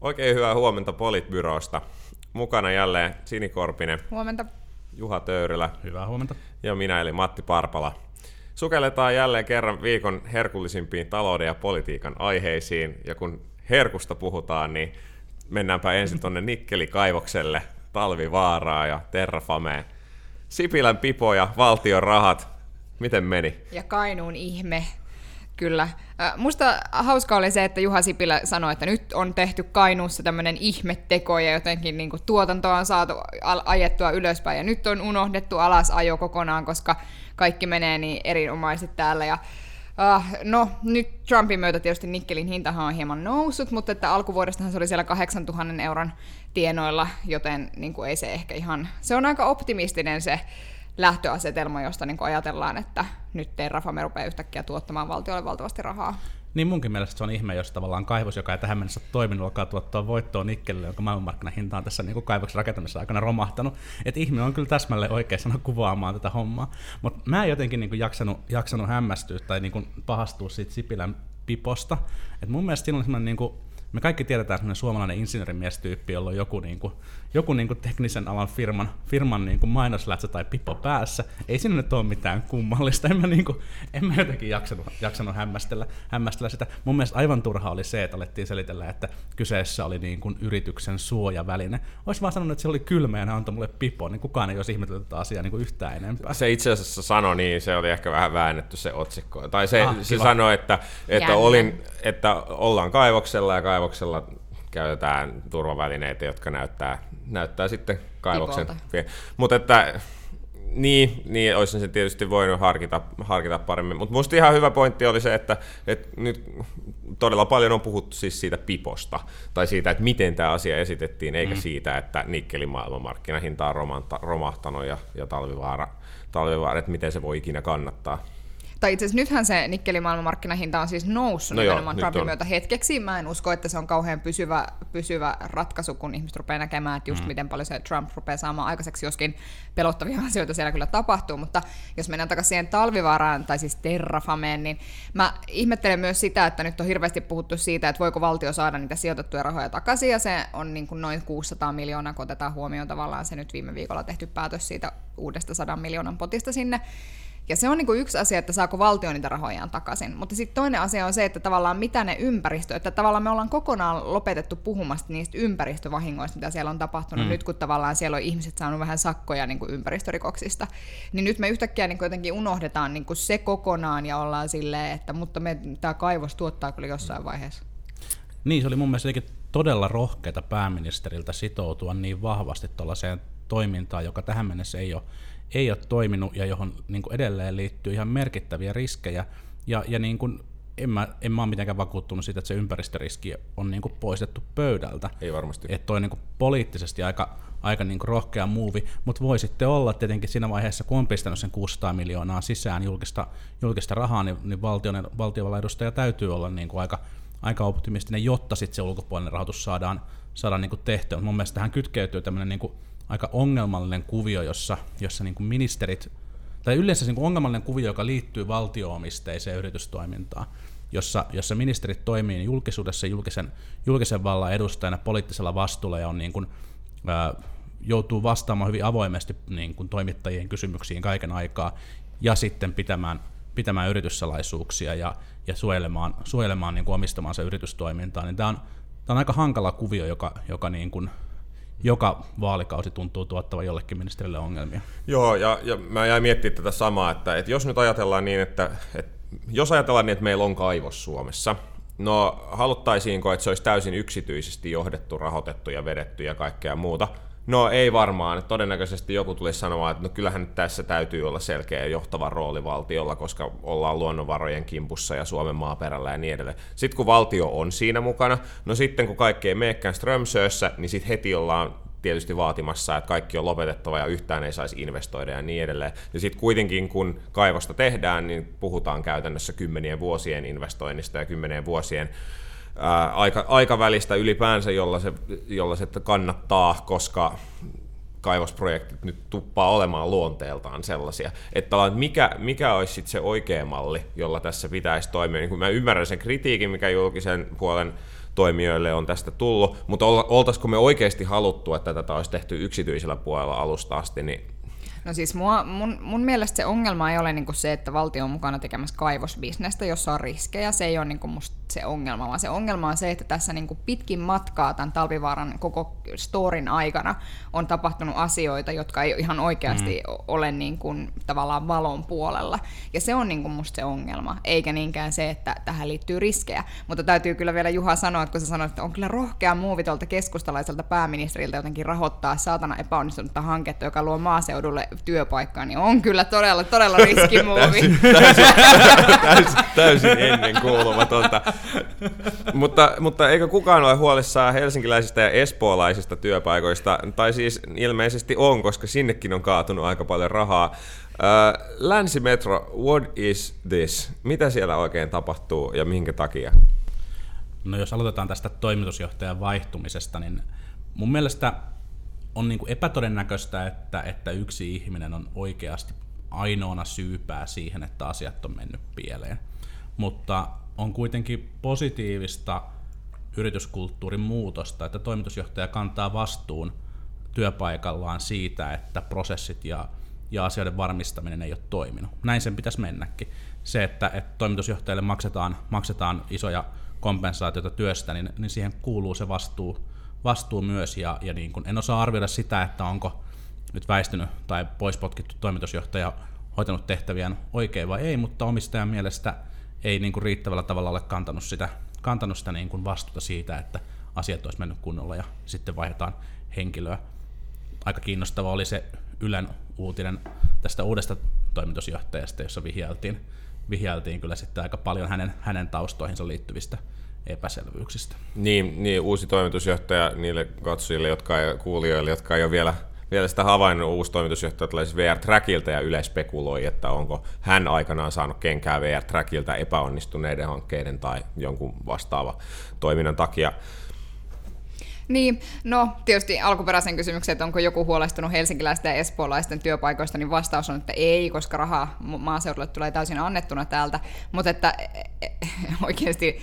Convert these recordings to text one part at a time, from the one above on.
Oikein hyvää huomenta Politbyrosta. Mukana jälleen Sini Korpinen, Huomenta. Juha Töyrylä Hyvää huomenta. ja minä eli Matti Parpala. Sukelletaan jälleen kerran viikon herkullisimpiin talouden ja politiikan aiheisiin, ja kun herkusta puhutaan, niin mennäänpä ensin tuonne Nikkelikaivokselle, Talvivaaraa ja Terrafameen. Sipilän pipo ja valtion rahat, miten meni? Ja Kainuun ihme. Kyllä. Musta hauska oli se, että Juha Sipilä sanoi, että nyt on tehty Kainuussa tämmöinen ihmeteko ja jotenkin niin kuin tuotantoa on saatu ajettua ylöspäin ja nyt on unohdettu alasajo kokonaan, koska kaikki menee niin erinomaisesti täällä ja Uh, no, nyt Trumpin myötä tietysti nikkelin hintahan on hieman noussut, mutta että alkuvuodestahan se oli siellä 8000 euron tienoilla, joten niin kuin ei se ehkä ihan... Se on aika optimistinen se lähtöasetelma, josta niin ajatellaan, että nyt Terrafame rupeaa yhtäkkiä tuottamaan valtiolle valtavasti rahaa. Niin munkin mielestä se on ihme, jos tavallaan kaivos, joka ei tähän mennessä toiminut, alkaa tuottaa voittoa nikkelille, jonka maailmanmarkkinahinta on tässä niin kaivoksen rakentamisessa aikana romahtanut. Et ihme on kyllä täsmälleen oikein kuvaamaan tätä hommaa. Mutta mä en jotenkin niin jaksanut, jaksanut hämmästyä tai niin pahastua siitä Sipilän piposta. Et mun mielestä siinä on semmoinen niin me kaikki tiedetään semmoinen suomalainen insinöörimiestyyppi, jolla on joku, niin kuin, joku niin kuin teknisen alan firman, firman niin kuin mainoslätsä tai pipo päässä. Ei siinä nyt ole mitään kummallista. En mä, niin kuin, en mä jotenkin jaksanut, jaksanut hämmästellä, hämmästellä sitä. Mun mielestä aivan turha oli se, että alettiin selitellä, että kyseessä oli niin kuin yrityksen suojaväline. Olisi vaan sanonut, että se oli kylmä ja ne antoi mulle pipo, niin kukaan ei olisi ihmetellyt tätä asiaa niin kuin yhtään enempää. Se itse asiassa sanoi niin, se oli ehkä vähän väännetty se otsikko. Tai se, Ah, se sanoi, että, että, olin, että ollaan kaivoksella ja kaivoksella käytetään turvavälineitä, jotka näyttää, näyttää sitten kaivoksen. Mutta että niin, niin olisin se tietysti voinut harkita, harkita paremmin. Mutta musta ihan hyvä pointti oli se, että, että nyt todella paljon on puhuttu siis siitä piposta, tai siitä, että miten tämä asia esitettiin, eikä mm. siitä, että nikkelin maailmanmarkkinahinta on romahtanut ja, ja talvivaara, talvivaara, että miten se voi ikinä kannattaa. Tai itse asiassa nythän se nikkelin maailmanmarkkinahinta on siis noussut No no joo, nimenomaan nyt Trumpin myötä hetkeksi. Mä en usko, että se on kauhean pysyvä, pysyvä ratkaisu, kun ihmiset rupeaa näkemään, että just mm. miten paljon se Trump rupeaa saamaan aikaiseksi, joskin pelottavia asioita siellä kyllä tapahtuu. Mutta jos mennään takaisin siihen talvivaaraan, tai siis Terrafameen, niin mä ihmettelen myös sitä, että nyt on hirveästi puhuttu siitä, että voiko valtio saada niitä sijoitettuja rahoja takaisin, ja se on niin kuin noin 600 miljoonaa, kun otetaan huomioon tavallaan se nyt viime viikolla tehty päätös siitä uudesta 100 miljoonan potista sinne. Ja se on niin kuin yksi asia, että saako valtio niitä rahojaan takaisin. Mutta sitten toinen asia on se, että tavallaan mitä ne ympäristö, että tavallaan me ollaan kokonaan lopetettu puhumasta niistä ympäristövahingoista, mitä siellä on tapahtunut, mm. nyt kun tavallaan siellä on ihmiset saanut vähän sakkoja niin kuin ympäristörikoksista. Niin nyt me yhtäkkiä niin kuin jotenkin unohdetaan niin kuin se kokonaan ja ollaan silleen, että mutta me, tämä kaivos tuottaa kyllä jossain vaiheessa. Niin, se oli mun mielestä todella rohkeita pääministeriltä sitoutua niin vahvasti tuollaiseen toimintaan, joka tähän mennessä ei ole, ei ole toiminut ja johon niin kuin edelleen liittyy ihan merkittäviä riskejä. Ja, ja niin kuin, en, mä, en mä ole mitenkään vakuuttunut siitä, että se ympäristöriski on niin kuin poistettu pöydältä. Ei varmasti. Että toi niin kuin poliittisesti aika, aika niin kuin rohkea muuvi, mutta voi sitten olla tietenkin siinä vaiheessa, kun on pistänyt sen 600 miljoonaa sisään julkista, julkista rahaa, niin, niin valtion, valtiovallan edustaja täytyy olla niin kuin aika, aika optimistinen, jotta sitten se ulkopuolinen rahoitus saadaan, saadaan niin kuin tehtyä. Mun mielestä tähän kytkeytyy tämmöinen niin kuin aika ongelmallinen kuvio, jossa, jossa niin kuin ministerit, tai yleensä niin kuin ongelmallinen kuvio, joka liittyy valtioomisteiseen yritystoimintaan, jossa, jossa ministerit toimii julkisuudessa julkisen, julkisen vallan edustajana poliittisella vastuulla ja on niin kuin, ää, joutuu vastaamaan hyvin avoimesti niin kuin toimittajien kysymyksiin kaiken aikaa ja sitten pitämään, pitämään yrityssalaisuuksia ja, ja suojelemaan, suojelemaan niin kuin omistamansa yritystoimintaa, niin tämä on, tämä on aika hankala kuvio, joka, joka niin kuin, joka vaalikausi tuntuu tuottavan jollekin ministerille ongelmia. Joo, ja, ja mä jäin miettimään tätä samaa, että, että jos nyt ajatellaan niin, että, että jos ajatellaan niin, että meillä on kaivos Suomessa, no haluttaisiinko, että se olisi täysin yksityisesti johdettu, rahoitettu ja vedetty ja kaikkea muuta? No ei varmaan. Todennäköisesti joku tulisi sanomaan, että no kyllähän nyt tässä täytyy olla selkeä johtava rooli valtiolla, koska ollaan luonnonvarojen kimpussa ja Suomen maaperällä ja niin edelleen. Sitten kun valtio on siinä mukana, no sitten kun kaikki ei meekään Strömsössä, niin sitten heti ollaan tietysti vaatimassa, että kaikki on lopetettava ja yhtään ei saisi investoida ja niin edelleen. Ja sitten kuitenkin kun kaivosta tehdään, niin puhutaan käytännössä kymmenien vuosien investoinnista ja kymmenien vuosien aika, aikavälistä ylipäänsä, jolla se, jolla se kannattaa, koska kaivosprojektit nyt tuppaa olemaan luonteeltaan sellaisia, että mikä, mikä olisi sitten se oikea malli, jolla tässä pitäisi toimia. Niin kun mä ymmärrän sen kritiikin, mikä julkisen puolen toimijoille on tästä tullut, mutta oltaisiko me oikeasti haluttu, että tätä olisi tehty yksityisellä puolella alusta asti, niin No siis mua, mun, mun mielestä se ongelma ei ole niinku se, että valtio on mukana tekemässä kaivosbisnestä, jossa on riskejä. Se ei ole niinku musta se ongelma, vaan se ongelma on se, että tässä niinku pitkin matkaa tämän talvivaaran koko storin aikana on tapahtunut asioita, jotka ei ihan oikeasti mm. ole niinku tavallaan valon puolella. Ja se on niinku musta se ongelma, eikä niinkään se, että tähän liittyy riskejä. Mutta täytyy kyllä vielä Juha sanoa, että kun sä sanoit, että on kyllä rohkea muuvi tuolta keskustalaiselta pääministeriltä jotenkin rahoittaa saatana epäonnistunutta hanketta, joka luo maaseudulle työpaikkaa, niin on kyllä todella, todella riskimuovi. täysin, täysin, täysin, täysin ennen kuulumatonta. mutta, mutta eikö kukaan ole huolissaan helsinkiläisistä ja espoolaisista työpaikoista? Tai siis ilmeisesti on, koska sinnekin on kaatunut aika paljon rahaa. Länsimetro, what is this? Mitä siellä oikein tapahtuu ja minkä takia? No jos aloitetaan tästä toimitusjohtajan vaihtumisesta, niin mun mielestä on niin kuin epätodennäköistä, että, että yksi ihminen on oikeasti ainoana syypää siihen, että asiat on mennyt pieleen. Mutta on kuitenkin positiivista yrityskulttuurin muutosta, että toimitusjohtaja kantaa vastuun työpaikallaan siitä, että prosessit ja, ja asioiden varmistaminen ei ole toiminut. Näin sen pitäisi mennäkin. Se, että, että toimitusjohtajalle maksetaan, maksetaan isoja kompensaatioita työstä, niin, niin siihen kuuluu se vastuu vastuu myös, ja, ja niin kuin en osaa arvioida sitä, että onko nyt väistynyt tai poispotkittu toimitusjohtaja hoitanut tehtäviään oikein vai ei, mutta omistajan mielestä ei niin kuin riittävällä tavalla ole kantanut sitä, kantanut sitä niin kuin vastuuta siitä, että asiat olisi mennyt kunnolla ja sitten vaihdetaan henkilöä. Aika kiinnostava oli se Ylen uutinen tästä uudesta toimitusjohtajasta, jossa vihjailtiin, vihjailtiin kyllä sitten aika paljon hänen, hänen taustoihinsa liittyvistä epäselvyyksistä. Niin, niin uusi toimitusjohtaja niille katsojille, jotka ei, kuulijoille, jotka ei ole vielä, vielä sitä havainnut, uusi toimitusjohtaja tulee siis VR Trackilta ja Yle spekuloi, että onko hän aikanaan saanut kenkää VR Trackilta epäonnistuneiden hankkeiden tai jonkun vastaava toiminnan takia. Niin, no tietysti alkuperäisen kysymyksen, että onko joku huolestunut helsinkiläisten ja espoolaisten työpaikoista, niin vastaus on, että ei, koska raha maaseudulle tulee täysin annettuna täältä. Mutta että e, e, oikeasti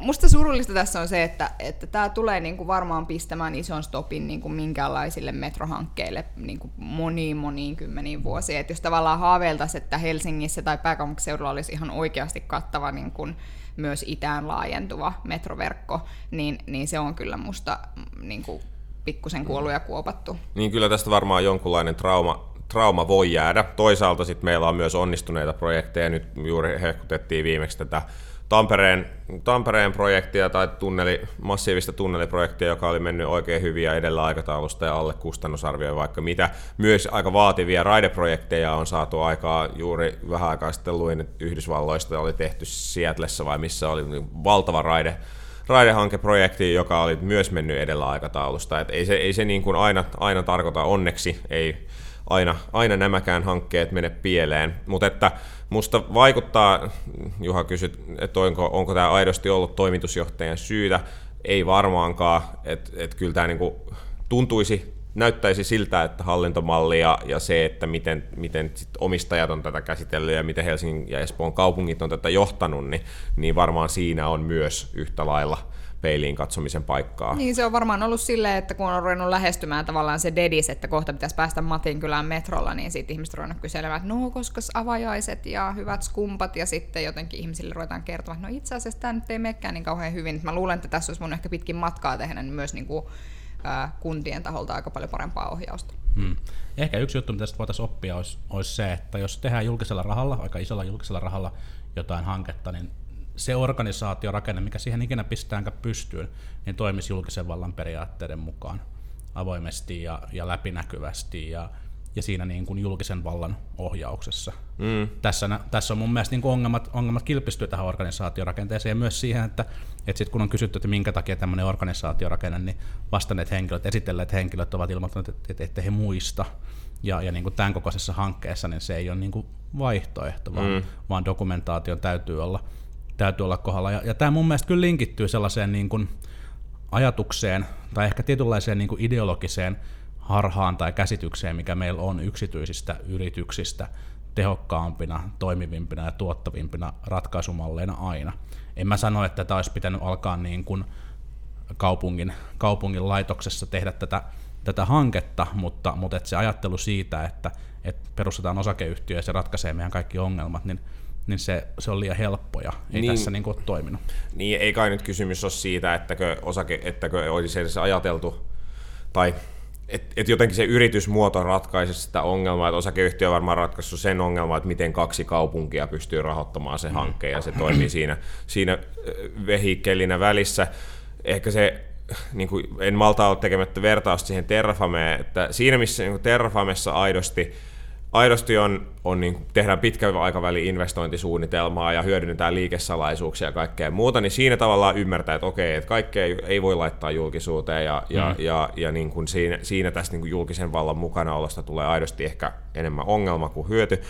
musta surullista tässä on se, että, että tämä tulee niinku varmaan pistämään ison stopin niinku minkäänlaisille metrohankkeille niinku moniin moniin kymmeniin vuosiin. Et jos tavallaan haaveiltaisiin, että Helsingissä tai pääkaupunkiseudulla olisi ihan oikeasti kattava niinku, myös itään laajentuva metroverkko, niin, niin se on kyllä musta niinku, pikkusen kuollut ja kuopattu. Niin kyllä tästä varmaan jonkunlainen trauma, trauma voi jäädä. Toisaalta sitten meillä on myös onnistuneita projekteja. Nyt juuri hehkutettiin viimeksi tätä Tampereen, Tampereen projektia tai tunneli, massiivista tunneliprojektia, joka oli mennyt oikein hyvin ja edellä aikataulusta ja alle kustannusarvioja, vaikka mitä. Myös aika vaativia raideprojekteja on saatu aikaa. Juuri vähän aikaa sitten luin, että Yhdysvalloista oli tehty Seattleissa vai missä oli valtava raide, raidehankeprojekti, joka oli myös mennyt edellä aikataulusta. Et ei se, ei se niin kuin aina, aina tarkoita onneksi, ei aina, aina nämäkään hankkeet mene pieleen, mutta että Musta vaikuttaa, Juha kysyt, että onko, onko tämä aidosti ollut toimitusjohtajan syytä. Ei varmaankaan, että et kyllä tämä niinku tuntuisi, näyttäisi siltä, että hallintomalli ja, ja se, että miten, miten sit omistajat on tätä käsitellyt ja miten Helsingin ja Espoon kaupungit on tätä johtanut, niin, niin varmaan siinä on myös yhtä lailla – peiliin katsomisen paikkaa. Niin se on varmaan ollut silleen, että kun on ruvennut lähestymään tavallaan se dedis, että kohta pitäisi päästä Matin kylään metrolla, niin sitten ihmiset ruvennut kyselemään, että no koska avajaiset ja hyvät skumpat ja sitten jotenkin ihmisille ruvetaan kertomaan, että no itse asiassa tämä nyt ei menekään niin kauhean hyvin. Mä luulen, että tässä olisi mun ehkä pitkin matkaa tehdä niin myös niin kuin, ää, kuntien taholta aika paljon parempaa ohjausta. Hmm. Ehkä yksi juttu, mitä voitaisiin oppia, olisi, olisi se, että jos tehdään julkisella rahalla, aika isolla julkisella rahalla jotain hanketta, niin se organisaatiorakenne, mikä siihen ikinä pistäänkään pystyyn, niin toimisi julkisen vallan periaatteiden mukaan avoimesti ja, ja läpinäkyvästi ja, ja siinä niin kuin julkisen vallan ohjauksessa. Mm. Tässä, tässä on mun mielestä niin kuin ongelmat, ongelmat kilpistyy tähän organisaatiorakenteeseen ja myös siihen, että, että sit kun on kysytty, että minkä takia tämmöinen organisaatiorakenne, niin vastanneet henkilöt, esitelleet henkilöt ovat ilmoittaneet, että, että he muista. Ja, ja niin kuin tämän kokoisessa hankkeessa niin se ei ole niin kuin vaihtoehto, vaan, mm. vaan dokumentaation täytyy olla – täytyy olla kohdalla. Ja, ja tämä mun mielestä kyllä linkittyy sellaiseen niin kuin ajatukseen tai ehkä tietynlaiseen niin kuin ideologiseen harhaan tai käsitykseen, mikä meillä on yksityisistä yrityksistä tehokkaampina, toimivimpina ja tuottavimpina ratkaisumalleina aina. En mä sano, että tämä olisi pitänyt alkaa niin kuin kaupungin, kaupungin laitoksessa tehdä tätä, tätä hanketta, mutta, mutta et se ajattelu siitä, että, että perustetaan osakeyhtiö ja se ratkaisee meidän kaikki ongelmat, niin niin se, se on liian helppo ja ei niin, tässä niin kuin ole toiminut. Niin, ei kai nyt kysymys ole siitä, ettäkö, osake, ettäkö olisi edes ajateltu, tai että et jotenkin se yritysmuoto ratkaisi sitä ongelmaa, että osakeyhtiö on varmaan ratkaissut sen ongelman, että miten kaksi kaupunkia pystyy rahoittamaan se hankkeen, ja se toimii siinä, siinä vehikkelinä välissä. Ehkä se, niin kuin, en malta olla tekemättä vertausta siihen Terrafameen, että siinä missä niin Terrafamessa aidosti aidosti on, on niin, tehdään pitkän aikavälin investointisuunnitelmaa ja hyödynnetään liikesalaisuuksia ja kaikkea muuta, niin siinä tavallaan ymmärtää, että okei, että kaikkea ei voi laittaa julkisuuteen ja, mm. ja, ja, ja niin kuin siinä, siinä tästä niin kuin julkisen vallan mukana olosta tulee aidosti ehkä enemmän ongelma kuin hyöty.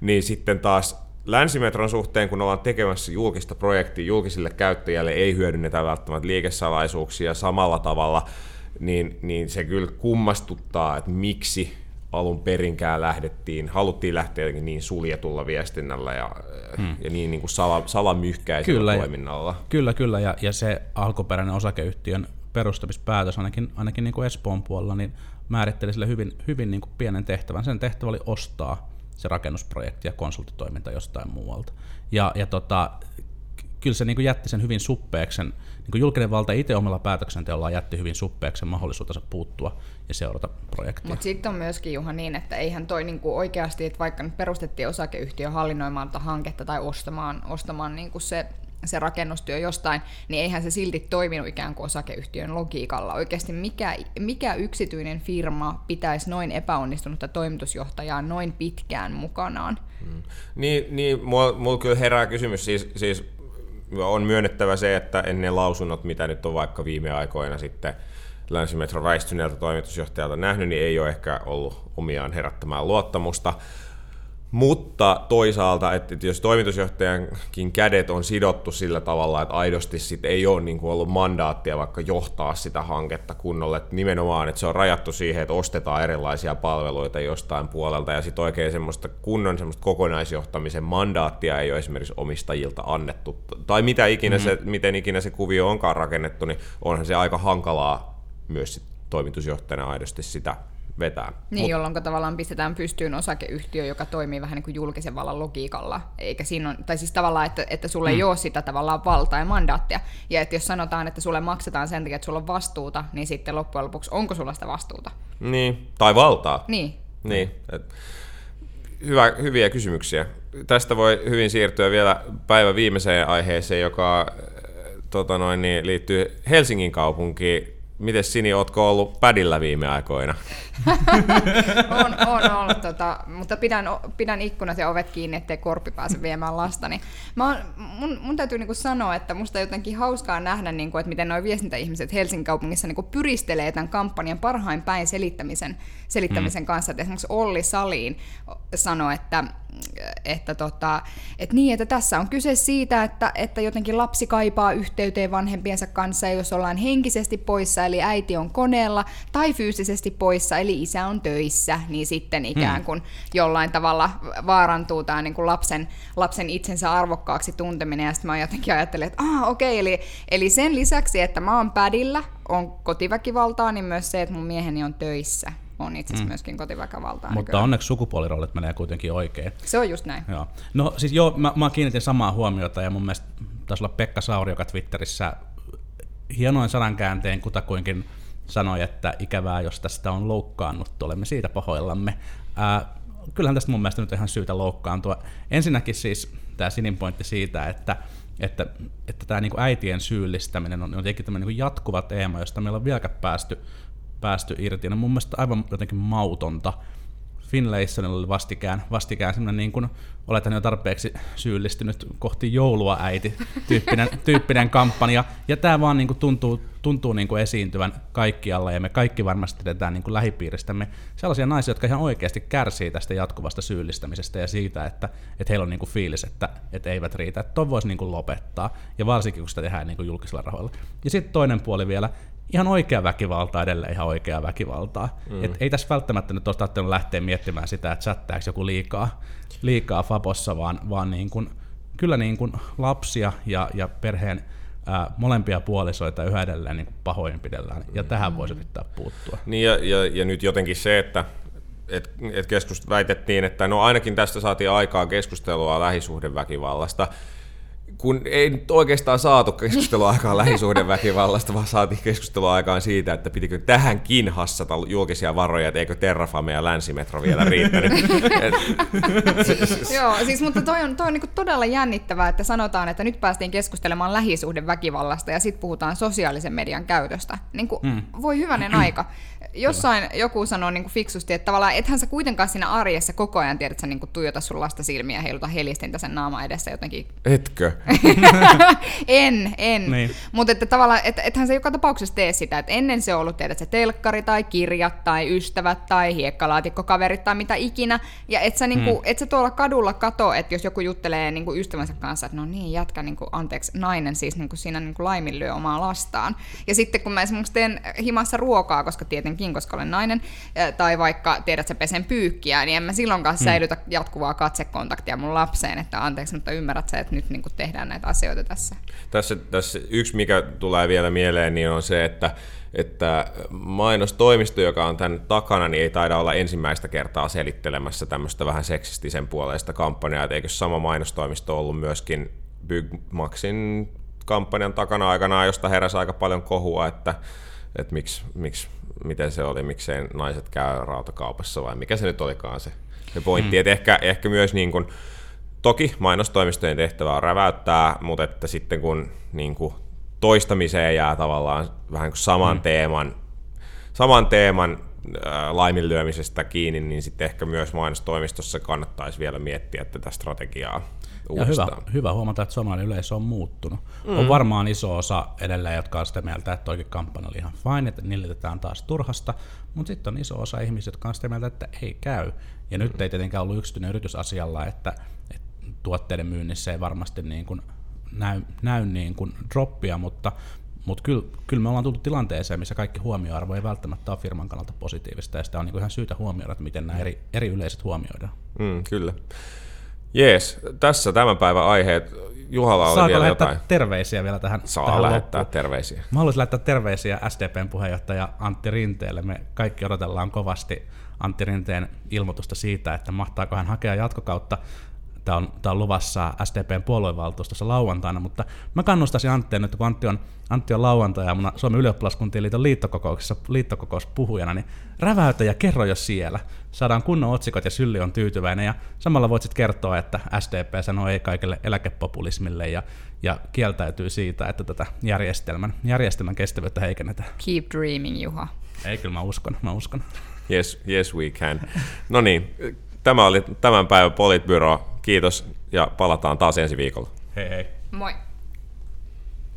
Niin sitten taas Länsimetron suhteen, kun ollaan tekemässä julkista projektia julkisille käyttäjille, ei hyödynnetä välttämättä liikesalaisuuksia samalla tavalla, niin, niin se kyllä kummastuttaa, että miksi alun perinkään lähdettiin, haluttiin lähteä jotenkin niin suljetulla viestinnällä ja, hmm. ja niin, niin kuin sala, salamyhkäisellä kyllä, toiminnalla. Kyllä, kyllä, ja, ja se alkuperäinen osakeyhtiön perustamispäätös ainakin, ainakin niin kuin Espoon puolella niin määritteli sille hyvin, hyvin niin kuin pienen tehtävän. Sen tehtävä oli ostaa se rakennusprojekti ja konsulttitoiminta jostain muualta. Ja, ja tota, kyllä se niin kuin jätti sen hyvin suppeeksi. niin kuin julkinen valta itse omalla päätöksenteollaan jätti hyvin suppeeksi mahdollisuutensa puuttua ja seurata projektia. Mutta sitten on myöskin Juha niin, että eihän toi niin kuin oikeasti, että vaikka nyt perustettiin osakeyhtiö hallinnoimaan hanketta tai ostamaan, ostamaan niin kuin se se rakennustyö jostain, niin eihän se silti toiminut ikään kuin osakeyhtiön logiikalla. Oikeasti mikä, mikä yksityinen firma pitäisi noin epäonnistunutta toimitusjohtajaa noin pitkään mukanaan? Hmm. Niin, niin mulla, mulla kyllä herää kysymys, siis, siis on myönnettävä se, että ennen lausunnot, mitä nyt on vaikka viime aikoina sitten Länsimetron väistyneeltä toimitusjohtajalta nähnyt, niin ei ole ehkä ollut omiaan herättämään luottamusta. Mutta toisaalta, että, jos toimitusjohtajankin kädet on sidottu sillä tavalla, että aidosti sit ei ole niin ollut mandaattia vaikka johtaa sitä hanketta kunnolla, että nimenomaan, että se on rajattu siihen, että ostetaan erilaisia palveluita jostain puolelta ja sitten oikein semmoista kunnon semmoista kokonaisjohtamisen mandaattia ei ole esimerkiksi omistajilta annettu, tai mitä ikinä mm-hmm. se, miten ikinä se kuvio onkaan rakennettu, niin onhan se aika hankalaa myös sit toimitusjohtajana aidosti sitä vetää. Niin, Mut, jolloin tavallaan pistetään pystyyn osakeyhtiö, joka toimii vähän niin kuin julkisen vallan logiikalla, eikä siinä on, tai siis tavallaan, että, että sulle hmm. ei ole sitä tavallaan valtaa ja mandaattia, ja että jos sanotaan, että sulle maksetaan sen takia, että sulla on vastuuta, niin sitten loppujen lopuksi onko sulla sitä vastuuta? Niin, tai valtaa. Niin. Niin, et, hyvä, hyviä kysymyksiä. Tästä voi hyvin siirtyä vielä päivän viimeiseen aiheeseen, joka äh, tota noin, niin liittyy Helsingin kaupunkiin Miten Sini, ootko ollut pädillä viime aikoina? on, on ollut, tota, mutta pidän, pidän ikkunat ja ovet kiinni, ettei korppi pääse viemään lasta. Niin mä oon, mun, mun täytyy niinku sanoa, että musta jotenkin hauskaa nähdä, niinku, että miten nuo viestintäihmiset Helsingin kaupungissa niinku pyristelee tämän kampanjan parhain päin selittämisen, selittämisen mm. kanssa. Että esimerkiksi Olli Saliin sanoi, että että, tota, että niin, että tässä on kyse siitä, että, että jotenkin lapsi kaipaa yhteyteen vanhempiensa kanssa, ja jos ollaan henkisesti poissa, eli äiti on koneella, tai fyysisesti poissa, eli isä on töissä, niin sitten ikään hmm. kuin hmm. jollain tavalla vaarantuu tämä niin kuin lapsen, lapsen itsensä arvokkaaksi tunteminen, ja sitten mä jotenkin ajattelin, että ah, okei, okay, eli, eli sen lisäksi, että mä oon pädillä, on kotiväkivaltaa, niin myös se, että mun mieheni on töissä on itse asiassa mm. myöskin kotiväkivaltaa. Mutta nykyään. onneksi sukupuolirollit menee kuitenkin oikein. Se on just näin. Joo. No siis joo, mä, mä kiinnitin samaa huomiota ja mun mielestä taisi olla Pekka Sauri, joka Twitterissä hienoin sanankäänteen kutakuinkin sanoi, että ikävää, jos tästä on loukkaannut, olemme siitä pahoillamme. Ää, kyllähän tästä mun mielestä nyt ihan syytä loukkaantua. Ensinnäkin siis tämä Sinin pointti siitä, että että, että tämä niin äitien syyllistäminen on jotenkin tämmöinen niin jatkuva teema, josta meillä on vieläkään päästy päästy irti. No mun mielestä aivan jotenkin mautonta. Finlaysonilla oli vastikään, vastikään semmoinen niin kuin, oletan jo tarpeeksi syyllistynyt kohti joulua äiti tyyppinen, tyyppinen kampanja. Ja tämä vaan niin kuin tuntuu, tuntuu niin kuin esiintyvän kaikkialla ja me kaikki varmasti tiedetään niin kuin lähipiiristämme sellaisia naisia, jotka ihan oikeasti kärsii tästä jatkuvasta syyllistämisestä ja siitä, että, että heillä on niin kuin fiilis, että, että eivät riitä. Että ton voisi niin kuin lopettaa ja varsinkin kun sitä tehdään niin kuin julkisella rahoilla. Ja sitten toinen puoli vielä, ihan oikea väkivaltaa edelleen ihan oikeaa väkivaltaa. Mm. Et ei tässä välttämättä nyt ole lähteä miettimään sitä, että chattaako joku liikaa, liikaa Fabossa, vaan, vaan niin kuin, kyllä niin kuin lapsia ja, ja perheen ää, molempia puolisoita yhä edelleen niin pahoinpidellään, ja tähän voisi yrittää puuttua. Niin ja, ja, ja nyt jotenkin se, että et, et keskust, väitettiin, että no ainakin tästä saatiin aikaa keskustelua lähisuhdeväkivallasta, kun ei nyt oikeastaan saatu keskustelua aikaan lähisuhdeväkivallasta, vaan saatiin keskustelua aikaan siitä, että pitikö tähänkin hassata julkisia varoja, että eikö Terrafame ja Länsimetro vielä riittänyt. Joo, siis mutta toi on, toi on niinku todella jännittävää, että sanotaan, että nyt päästiin keskustelemaan lähisuhdeväkivallasta ja sitten puhutaan sosiaalisen median käytöstä. Niin kuin, mm. Voi hyvänen aika. Jossain joku sanoo niin kuin fiksusti, että tavallaan ethän sä kuitenkaan siinä arjessa koko ajan tiedät, että sä niin kuin tuijota sun lasta silmiä ja heiluta helistintä sen naama edessä jotenkin. etkö? en, en. Niin. Mutta että tavallaan, et, ethän se joka tapauksessa tee sitä, että ennen se on ollut tiedät, se telkkari tai kirjat tai ystävät tai hiekkalaatikkokaverit tai mitä ikinä. Ja et sä, niinku, mm. et sä tuolla kadulla kato, että jos joku juttelee niinku ystävänsä kanssa, että no niin, jätkä, niinku, anteeksi, nainen siis niinku siinä niinku laiminlyö omaa lastaan. Ja sitten kun mä esimerkiksi teen himassa ruokaa, koska tietenkin, koska olen nainen, tai vaikka tiedät sä pesen pyykkiä, niin en mä silloinkaan mm. säilytä jatkuvaa katsekontaktia mun lapseen, että anteeksi, mutta ymmärrät sä, että nyt niinku tehdään näitä asioita tässä. Tässä, tässä yksi, mikä tulee vielä mieleen, niin on se, että, että mainostoimisto, joka on tämän takana, niin ei taida olla ensimmäistä kertaa selittelemässä tämmöistä vähän seksistisen puoleista kampanjaa, että eikö sama mainostoimisto ollut myöskin Bygmaxin kampanjan takana aikanaan, josta heräsi aika paljon kohua, että, että miksi, miksi, miten se oli, miksei naiset käy rautakaupassa vai mikä se nyt olikaan se, se pointti, mm. että ehkä, ehkä myös niin kuin, Toki mainostoimistojen tehtävä on räväyttää, mutta että sitten kun niin kuin toistamiseen jää tavallaan vähän kuin saman mm. teeman, saman teeman ää, laiminlyömisestä kiinni, niin sitten ehkä myös mainostoimistossa kannattaisi vielä miettiä tätä strategiaa Ja hyvä, hyvä huomata, että suomalainen yleisö on muuttunut. Mm. On varmaan iso osa edelleen, jotka on sitä mieltä, että toikin kampanja oli ihan fine, että nillitetään taas turhasta, mutta sitten on iso osa ihmisiä, jotka on sitä mieltä, että ei käy. Ja nyt ei tietenkään ollut yksityinen yritys asialla, että, että tuotteiden myynnissä ei varmasti niin kuin näy, näy niin kuin droppia, mutta, mutta kyllä, kyllä me ollaan tullut tilanteeseen, missä kaikki huomioarvo ei välttämättä ole firman kannalta positiivista, ja sitä on niin kuin ihan syytä huomioida, että miten nämä eri, eri yleiset huomioidaan. Mm, kyllä. Jees, tässä tämän päivän aiheet. Juhalla oli Saako vielä lähettää jotain. terveisiä vielä tähän, Saa tähän lähettää loppuun? terveisiä. Mä haluaisin lähettää terveisiä SDPn puheenjohtaja Antti Rinteelle. Me kaikki odotellaan kovasti Antti Rinteen ilmoitusta siitä, että mahtaako hän hakea jatkokautta. Tämä on, tämä on luvassa SDPn puoluevaltuustossa lauantaina, mutta mä kannustaisin Anttia nyt, kun Antti on, Antti on lauantai ja mun Suomen ylioppilaskuntien liiton liittokokouksessa liittokokouspunhujana, niin räväytä ja kerro jo siellä. Saadaan kunnon otsikot ja Sylli on tyytyväinen ja samalla voit sitten kertoa, että SDP sanoo ei kaikille eläkepopulismille ja, ja kieltäytyy siitä, että tätä järjestelmän, järjestelmän kestävyyttä heikennetään. Keep dreaming, Juha. Ei, kyllä mä uskon, mä uskon. Yes, yes we can. No niin, tämä oli tämän päivän Politbyro. Kiitos ja palataan taas ensi viikolla. Hei hei. Moi.